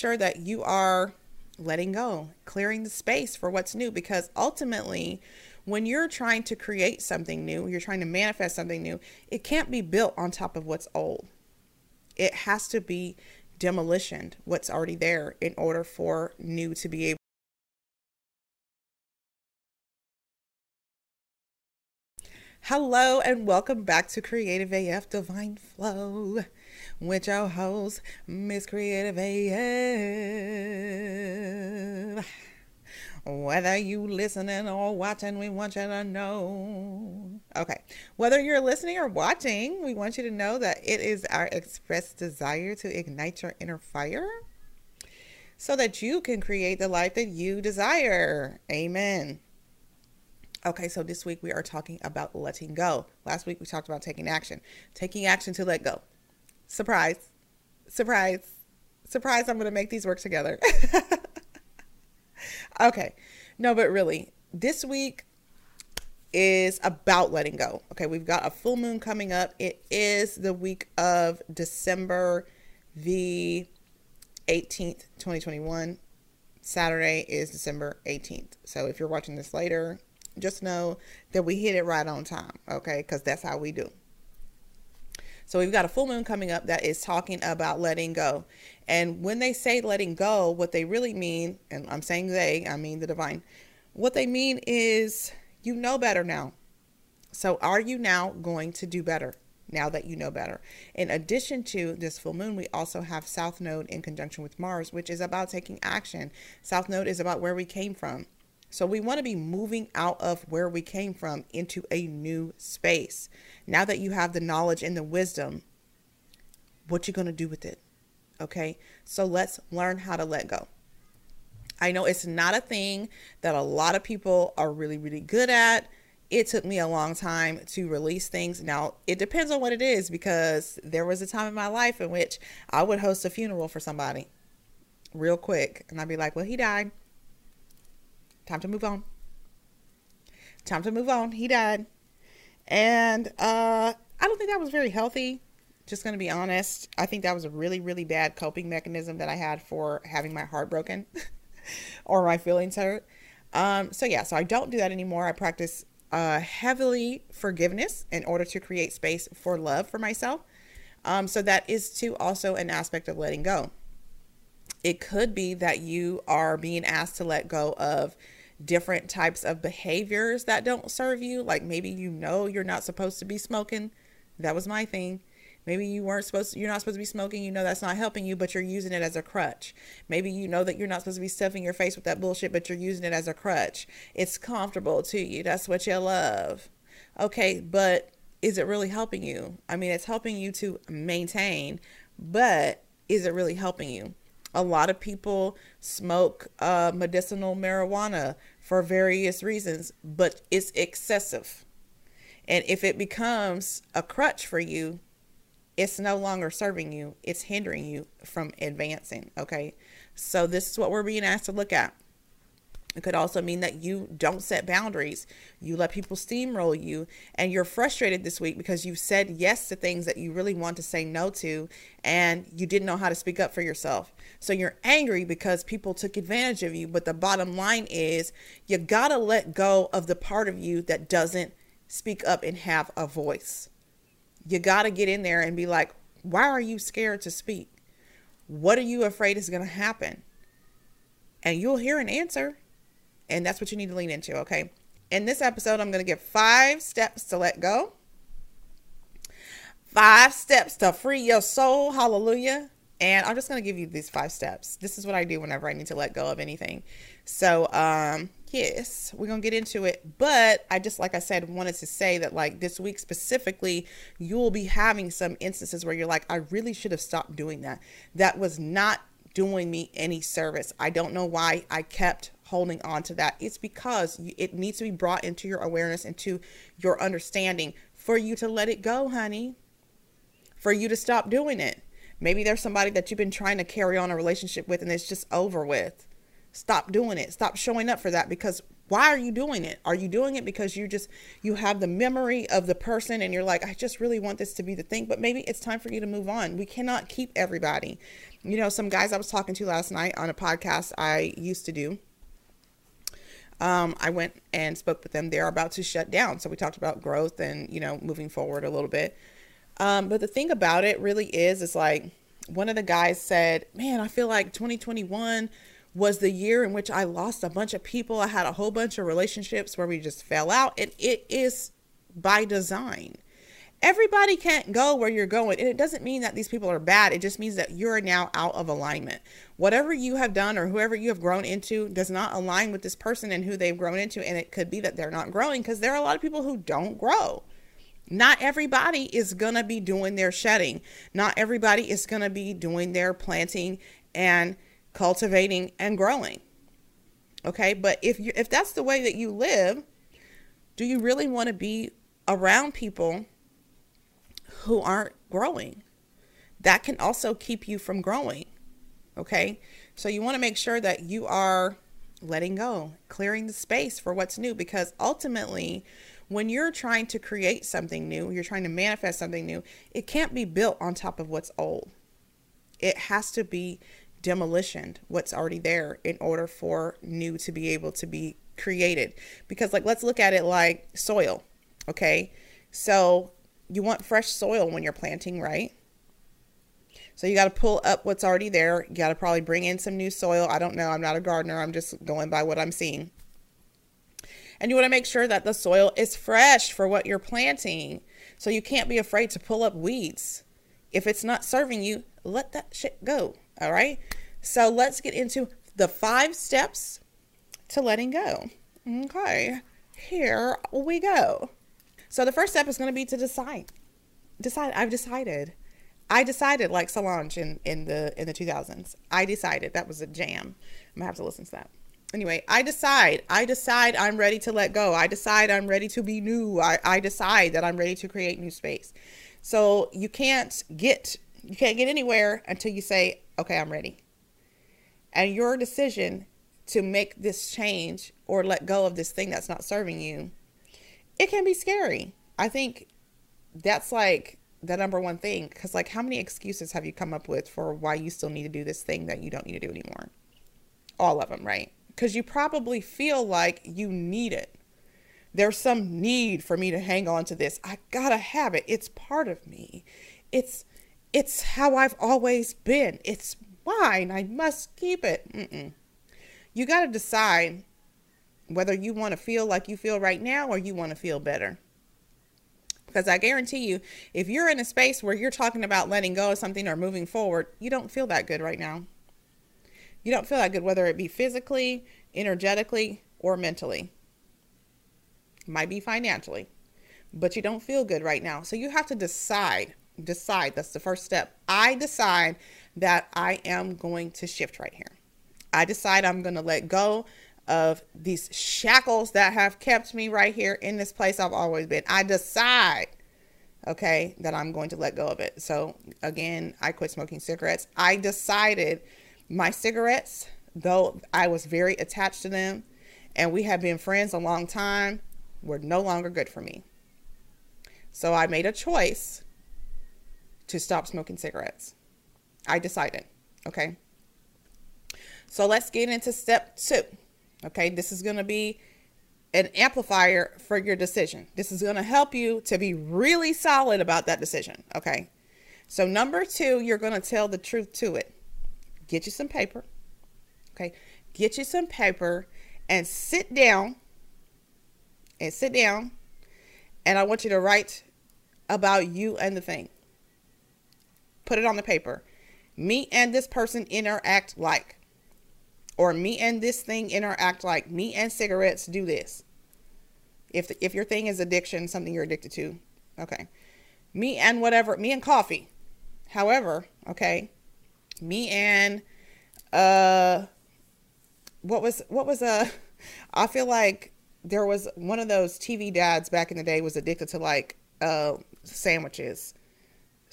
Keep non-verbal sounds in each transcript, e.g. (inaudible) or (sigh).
sure that you are letting go, clearing the space for what's new because ultimately when you're trying to create something new, you're trying to manifest something new, it can't be built on top of what's old. It has to be demolitioned, what's already there, in order for new to be able. Hello and welcome back to Creative AF Divine Flow with your host, Miss Creative AF. Whether you listening or watching, we want you to know. Okay. Whether you're listening or watching, we want you to know that it is our express desire to ignite your inner fire so that you can create the life that you desire. Amen. Okay, so this week we are talking about letting go. Last week we talked about taking action. Taking action to let go. Surprise. Surprise. Surprise, I'm going to make these work together. (laughs) okay. No, but really, this week is about letting go. Okay, we've got a full moon coming up. It is the week of December the 18th, 2021. Saturday is December 18th. So if you're watching this later, just know that we hit it right on time, okay? Because that's how we do. So we've got a full moon coming up that is talking about letting go. And when they say letting go, what they really mean, and I'm saying they, I mean the divine, what they mean is you know better now. So are you now going to do better now that you know better? In addition to this full moon, we also have South Node in conjunction with Mars, which is about taking action. South Node is about where we came from. So we want to be moving out of where we came from into a new space. Now that you have the knowledge and the wisdom, what you going to do with it? Okay? So let's learn how to let go. I know it's not a thing that a lot of people are really really good at. It took me a long time to release things. Now, it depends on what it is because there was a time in my life in which I would host a funeral for somebody real quick and I'd be like, "Well, he died." Time to move on. Time to move on. He died. And uh, I don't think that was very healthy. Just going to be honest. I think that was a really, really bad coping mechanism that I had for having my heart broken (laughs) or my feelings hurt. Um, so, yeah, so I don't do that anymore. I practice uh, heavily forgiveness in order to create space for love for myself. Um, so, that is too also an aspect of letting go. It could be that you are being asked to let go of different types of behaviors that don't serve you. Like maybe you know you're not supposed to be smoking. That was my thing. Maybe you weren't supposed to, you're not supposed to be smoking. You know that's not helping you, but you're using it as a crutch. Maybe you know that you're not supposed to be stuffing your face with that bullshit, but you're using it as a crutch. It's comfortable to you. That's what you love. Okay, but is it really helping you? I mean, it's helping you to maintain, but is it really helping you? A lot of people smoke uh, medicinal marijuana for various reasons, but it's excessive. And if it becomes a crutch for you, it's no longer serving you, it's hindering you from advancing. Okay. So, this is what we're being asked to look at. It could also mean that you don't set boundaries. You let people steamroll you, and you're frustrated this week because you've said yes to things that you really want to say no to, and you didn't know how to speak up for yourself. So you're angry because people took advantage of you. But the bottom line is you got to let go of the part of you that doesn't speak up and have a voice. You got to get in there and be like, why are you scared to speak? What are you afraid is to happen? And you'll hear an answer and that's what you need to lean into, okay? In this episode, I'm going to give five steps to let go, five steps to free your soul. Hallelujah. And I'm just going to give you these five steps. This is what I do whenever I need to let go of anything. So, um, yes, we're going to get into it. But I just, like I said, wanted to say that, like, this week specifically, you'll be having some instances where you're like, I really should have stopped doing that. That was not doing me any service. I don't know why I kept holding on to that. It's because it needs to be brought into your awareness, into your understanding for you to let it go, honey, for you to stop doing it. Maybe there's somebody that you've been trying to carry on a relationship with and it's just over with. Stop doing it. Stop showing up for that because why are you doing it? Are you doing it because you just you have the memory of the person and you're like, I just really want this to be the thing, but maybe it's time for you to move on. We cannot keep everybody. You know, some guys I was talking to last night on a podcast I used to do. Um, I went and spoke with them. They're about to shut down. So we talked about growth and, you know, moving forward a little bit. Um, but the thing about it really is, is like one of the guys said, Man, I feel like 2021 was the year in which I lost a bunch of people. I had a whole bunch of relationships where we just fell out. And it is by design. Everybody can't go where you're going. And it doesn't mean that these people are bad. It just means that you're now out of alignment. Whatever you have done or whoever you have grown into does not align with this person and who they've grown into. And it could be that they're not growing because there are a lot of people who don't grow. Not everybody is going to be doing their shedding. Not everybody is going to be doing their planting and cultivating and growing. Okay? But if you if that's the way that you live, do you really want to be around people who aren't growing? That can also keep you from growing. Okay? So you want to make sure that you are letting go, clearing the space for what's new because ultimately when you're trying to create something new, you're trying to manifest something new, it can't be built on top of what's old. It has to be demolitioned, what's already there, in order for new to be able to be created. Because, like, let's look at it like soil, okay? So, you want fresh soil when you're planting, right? So, you got to pull up what's already there. You got to probably bring in some new soil. I don't know. I'm not a gardener. I'm just going by what I'm seeing. And you want to make sure that the soil is fresh for what you're planting. So you can't be afraid to pull up weeds. If it's not serving you, let that shit go. All right. So let's get into the five steps to letting go. Okay. Here we go. So the first step is going to be to decide. Decide. I've decided. I decided like Solange in, in the in the 2000s. I decided that was a jam. I'm gonna have to listen to that anyway, I decide. I decide I'm ready to let go. I decide I'm ready to be new. I, I decide that I'm ready to create new space. So you can't get you can't get anywhere until you say, okay, I'm ready. And your decision to make this change or let go of this thing that's not serving you, it can be scary. I think that's like the number one thing because like how many excuses have you come up with for why you still need to do this thing that you don't need to do anymore all of them right because you probably feel like you need it. There's some need for me to hang on to this. I gotta have it. It's part of me. It's it's how I've always been. It's mine. I must keep it. Mm-mm. You gotta decide whether you want to feel like you feel right now or you want to feel better. Because I guarantee you, if you're in a space where you're talking about letting go of something or moving forward, you don't feel that good right now you don't feel that good, whether it be physically, energetically, or mentally. It might be financially, but you don't feel good right now. So you have to decide. Decide. That's the first step. I decide that I am going to shift right here. I decide I'm going to let go of these shackles that have kept me right here in this place I've always been. I decide, okay, that I'm going to let go of it. So again, I quit smoking cigarettes. I decided my cigarettes, though I was very attached to them and we have been friends a long time, were no longer good for me. So I made a choice to stop smoking cigarettes. I decided, okay? So let's get into step two. Okay, this is going to be an amplifier for your decision. This is going to help you to be really solid about that decision. Okay, so number two, you're going to tell the truth to it get you some paper. Okay. Get you some paper and sit down and sit down. And I want you to write about you and the thing. Put it on the paper. Me and this person interact like. Or me and this thing interact like. Me and cigarettes do this. If, if your thing is addiction, something you're addicted to. Okay. Me and whatever. Me and coffee. However, okay me and uh what was what was uh (laughs) I feel like there was one of those TV dads back in the day was addicted to like uh sandwiches.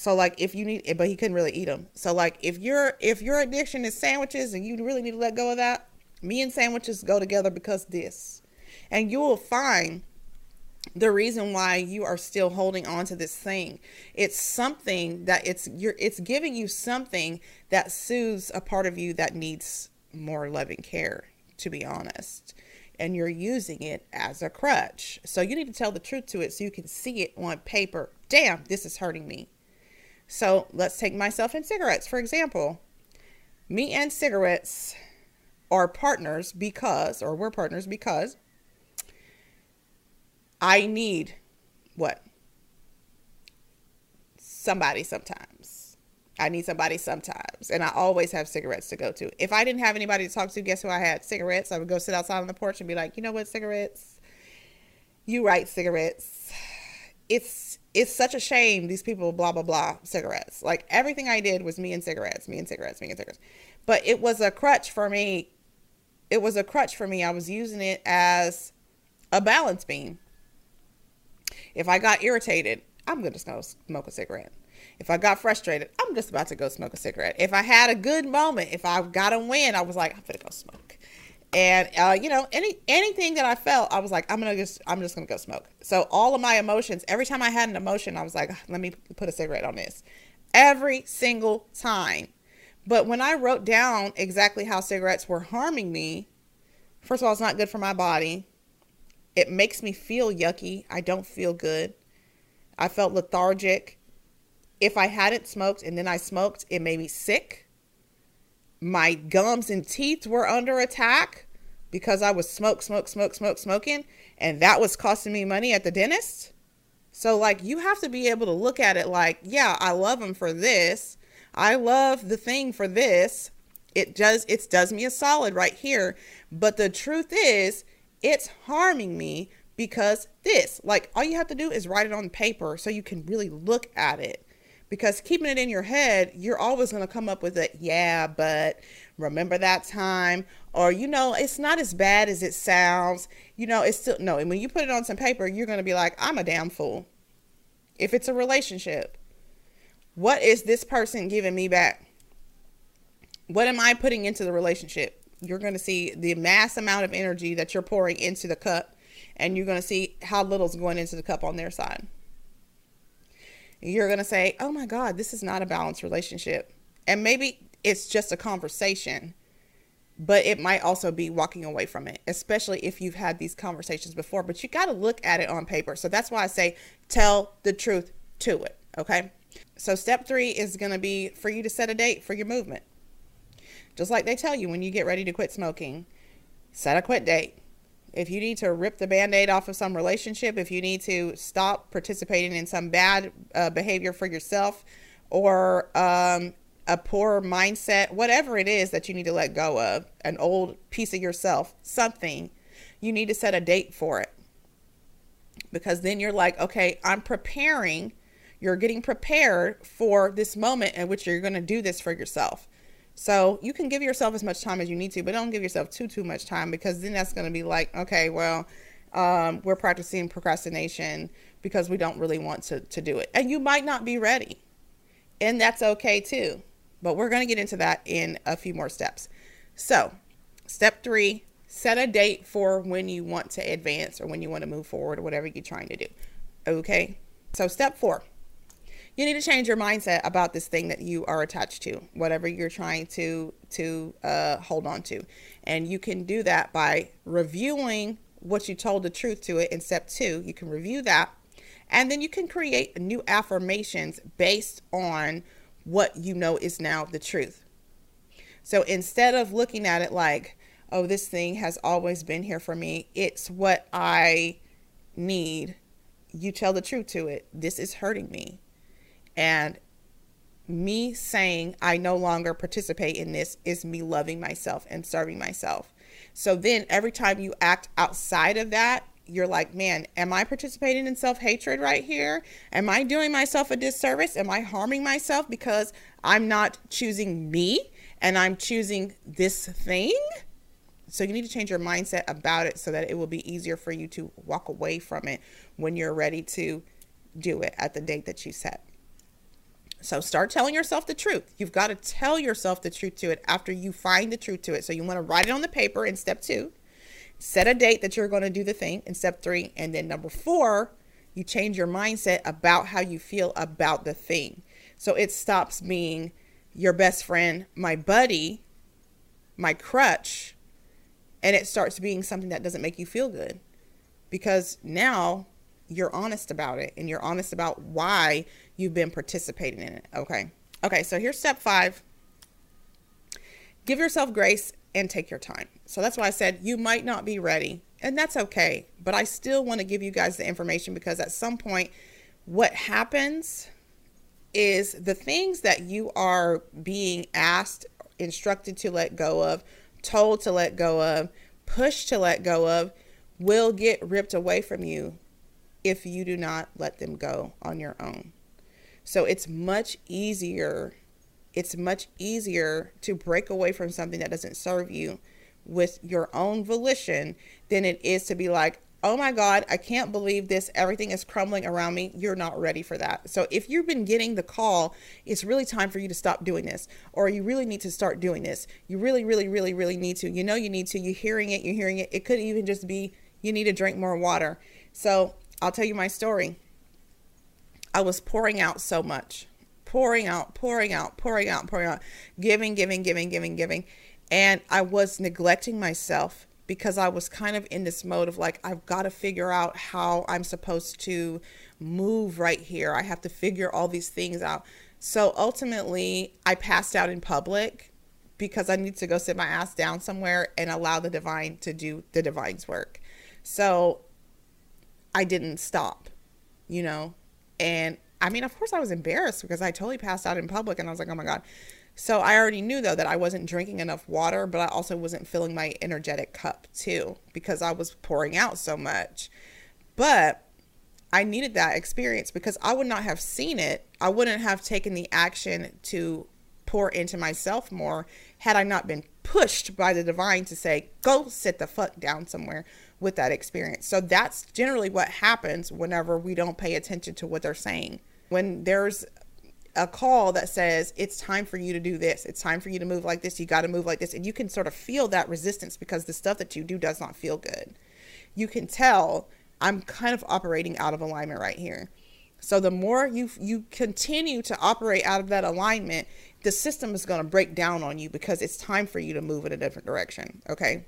So like if you need but he couldn't really eat them. So like if your if your addiction is sandwiches and you really need to let go of that, me and sandwiches go together because this. And you will find the reason why you are still holding on to this thing. It's something that it's you're it's giving you something that soothes a part of you that needs more loving care to be honest. And you're using it as a crutch. So you need to tell the truth to it so you can see it on paper. Damn this is hurting me so let's take myself and cigarettes for example me and cigarettes are partners because or we're partners because I need what? Somebody sometimes. I need somebody sometimes. And I always have cigarettes to go to. If I didn't have anybody to talk to, guess who I had? Cigarettes. I would go sit outside on the porch and be like, you know what, cigarettes? You right, cigarettes. It's it's such a shame these people blah blah blah cigarettes. Like everything I did was me and cigarettes, me and cigarettes, me and cigarettes. But it was a crutch for me. It was a crutch for me. I was using it as a balance beam if I got irritated, I'm just going to smoke a cigarette. If I got frustrated, I'm just about to go smoke a cigarette. If I had a good moment, if I got a win, I was like, I'm gonna go smoke. And uh, you know, any anything that I felt, I was like, I'm gonna just I'm just gonna go smoke. So all of my emotions, every time I had an emotion, I was like, let me put a cigarette on this. Every single time. But when I wrote down exactly how cigarettes were harming me, first of all, it's not good for my body. It makes me feel yucky. I don't feel good. I felt lethargic. If I hadn't smoked and then I smoked, it made me sick. My gums and teeth were under attack because I was smoke, smoke, smoke, smoke, smoking, and that was costing me money at the dentist. So, like, you have to be able to look at it like, yeah, I love them for this. I love the thing for this. It does, it does me a solid right here. But the truth is, it's harming me because this, like, all you have to do is write it on paper so you can really look at it. Because keeping it in your head, you're always going to come up with it, yeah, but remember that time? Or, you know, it's not as bad as it sounds. You know, it's still, no. And when you put it on some paper, you're going to be like, I'm a damn fool. If it's a relationship, what is this person giving me back? What am I putting into the relationship? you're going to see the mass amount of energy that you're pouring into the cup and you're going to see how little's going into the cup on their side. You're going to say, "Oh my god, this is not a balanced relationship." And maybe it's just a conversation, but it might also be walking away from it, especially if you've had these conversations before, but you got to look at it on paper. So that's why I say tell the truth to it, okay? So step 3 is going to be for you to set a date for your movement. Just like they tell you when you get ready to quit smoking, set a quit date. If you need to rip the band aid off of some relationship, if you need to stop participating in some bad uh, behavior for yourself or um, a poor mindset, whatever it is that you need to let go of, an old piece of yourself, something, you need to set a date for it. Because then you're like, okay, I'm preparing, you're getting prepared for this moment in which you're going to do this for yourself. So you can give yourself as much time as you need to, but don't give yourself too too much time because then that's going to be like, okay, well, um, we're practicing procrastination because we don't really want to to do it, and you might not be ready, and that's okay too. But we're going to get into that in a few more steps. So, step three: set a date for when you want to advance or when you want to move forward or whatever you're trying to do. Okay. So, step four you need to change your mindset about this thing that you are attached to, whatever you're trying to to uh, hold on to, and you can do that by reviewing what you told the truth to it in step two. You can review that, and then you can create new affirmations based on what you know is now the truth. So instead of looking at it like, oh, this thing has always been here for me, it's what I need. You tell the truth to it. This is hurting me and me saying I no longer participate in this is me loving myself and serving myself. So then every time you act outside of that, you're like, man, am I participating in self hatred right here? Am I doing myself a disservice? Am I harming myself because I'm not choosing me and I'm choosing this thing? So you need to change your mindset about it so that it will be easier for you to walk away from it when you're ready to do it at the date that you set. So start telling yourself the truth. You've got to tell yourself the truth to it after you find the truth to it. So you want to write it on the paper in step two. set a date that you're going to do the thing in step three. And then number four, you change your mindset about how you feel about the thing. So it stops being your best friend, my buddy, my crutch, and it starts being something that doesn't make you feel good because now you're honest about it and you're honest about why you've been participating in it. Okay. Okay. So here's step five give yourself grace and take your time. So that's why I said you might not be ready, and that's okay. But I still want to give you guys the information because at some point, what happens is the things that you are being asked, instructed to let go of, told to let go of, pushed to let go of, will get ripped away from you if you do not let them go on your own. So it's much easier it's much easier to break away from something that doesn't serve you with your own volition than it is to be like, oh my God, I can't believe this. Everything is crumbling around me. You're not ready for that. So if you've been getting the call, it's really time for you to stop doing this, or you really need to start doing this. You really, really, really, really need to. You know, you need to. You're hearing it. You're hearing it. It could even just be you need to drink more water. So I'll tell you my story. I was pouring out so much pouring out, pouring out, pouring out, pouring out, giving, giving, giving, giving, giving. And I was neglecting myself because I was kind of in this mode of like, I've got to figure out how I'm supposed to move right here. I have to figure all these things out. So ultimately, I passed out in public because I need to go sit my ass down somewhere and allow the divine to do the divine's work. So I didn't stop, you know, and I mean, of course, I was embarrassed because I totally passed out in public and I was like, oh my God. So I already knew though that I wasn't drinking enough water, but I also wasn't filling my energetic cup too because I was pouring out so much. But I needed that experience because I would not have seen it. I wouldn't have taken the action to pour into myself more had I not been pushed by the divine to say, go sit the fuck down somewhere with that experience. So that's generally what happens whenever we don't pay attention to what they're saying. When there's a call that says it's time for you to do this it's time for you to move like this you got to move like this and you can sort of feel that resistance because the stuff that you do does not feel good. You can tell i'm kind of operating out of alignment right here. So the more you you continue to operate out of that alignment the system is going to break down on you because it's time for you to move in a different direction okay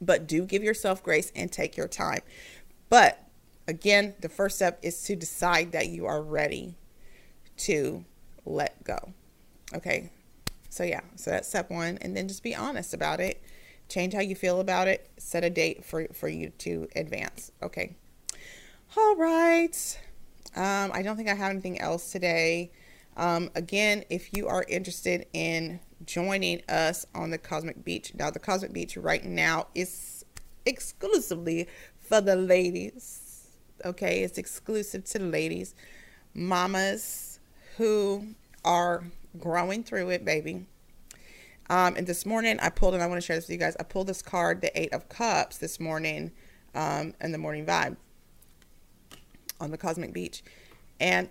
but do give yourself grace and take your time but Again, the first step is to decide that you are ready to let go. Okay. So, yeah, so that's step one. And then just be honest about it. Change how you feel about it. Set a date for, for you to advance. Okay. All right. Um, I don't think I have anything else today. Um, again, if you are interested in joining us on the Cosmic Beach, now the Cosmic Beach right now is exclusively for the ladies okay? It's exclusive to the ladies, mamas who are growing through it, baby. Um, and this morning I pulled, and I want to share this with you guys. I pulled this card, the Eight of Cups, this morning um, in the morning vibe on the Cosmic Beach. And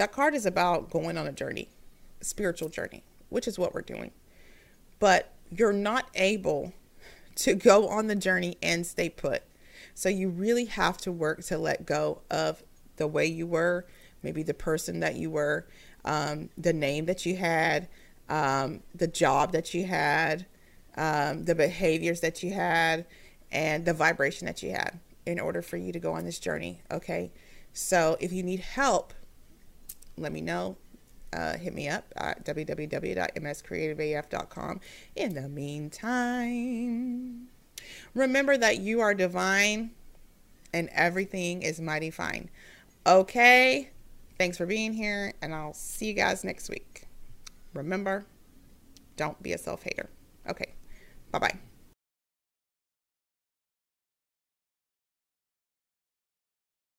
that card is about going on a journey, a spiritual journey, which is what we're doing. But you're not able to go on the journey and stay put. So you really have to work to let go of the way you were, maybe the person that you were, um, the name that you had, um, the job that you had, um, the behaviors that you had, and the vibration that you had in order for you to go on this journey. Okay. So if you need help, let me know. Uh, hit me up at www.mscreativeaf.com. In the meantime, Remember that you are divine and everything is mighty fine. Okay. Thanks for being here, and I'll see you guys next week. Remember, don't be a self hater. Okay. Bye bye.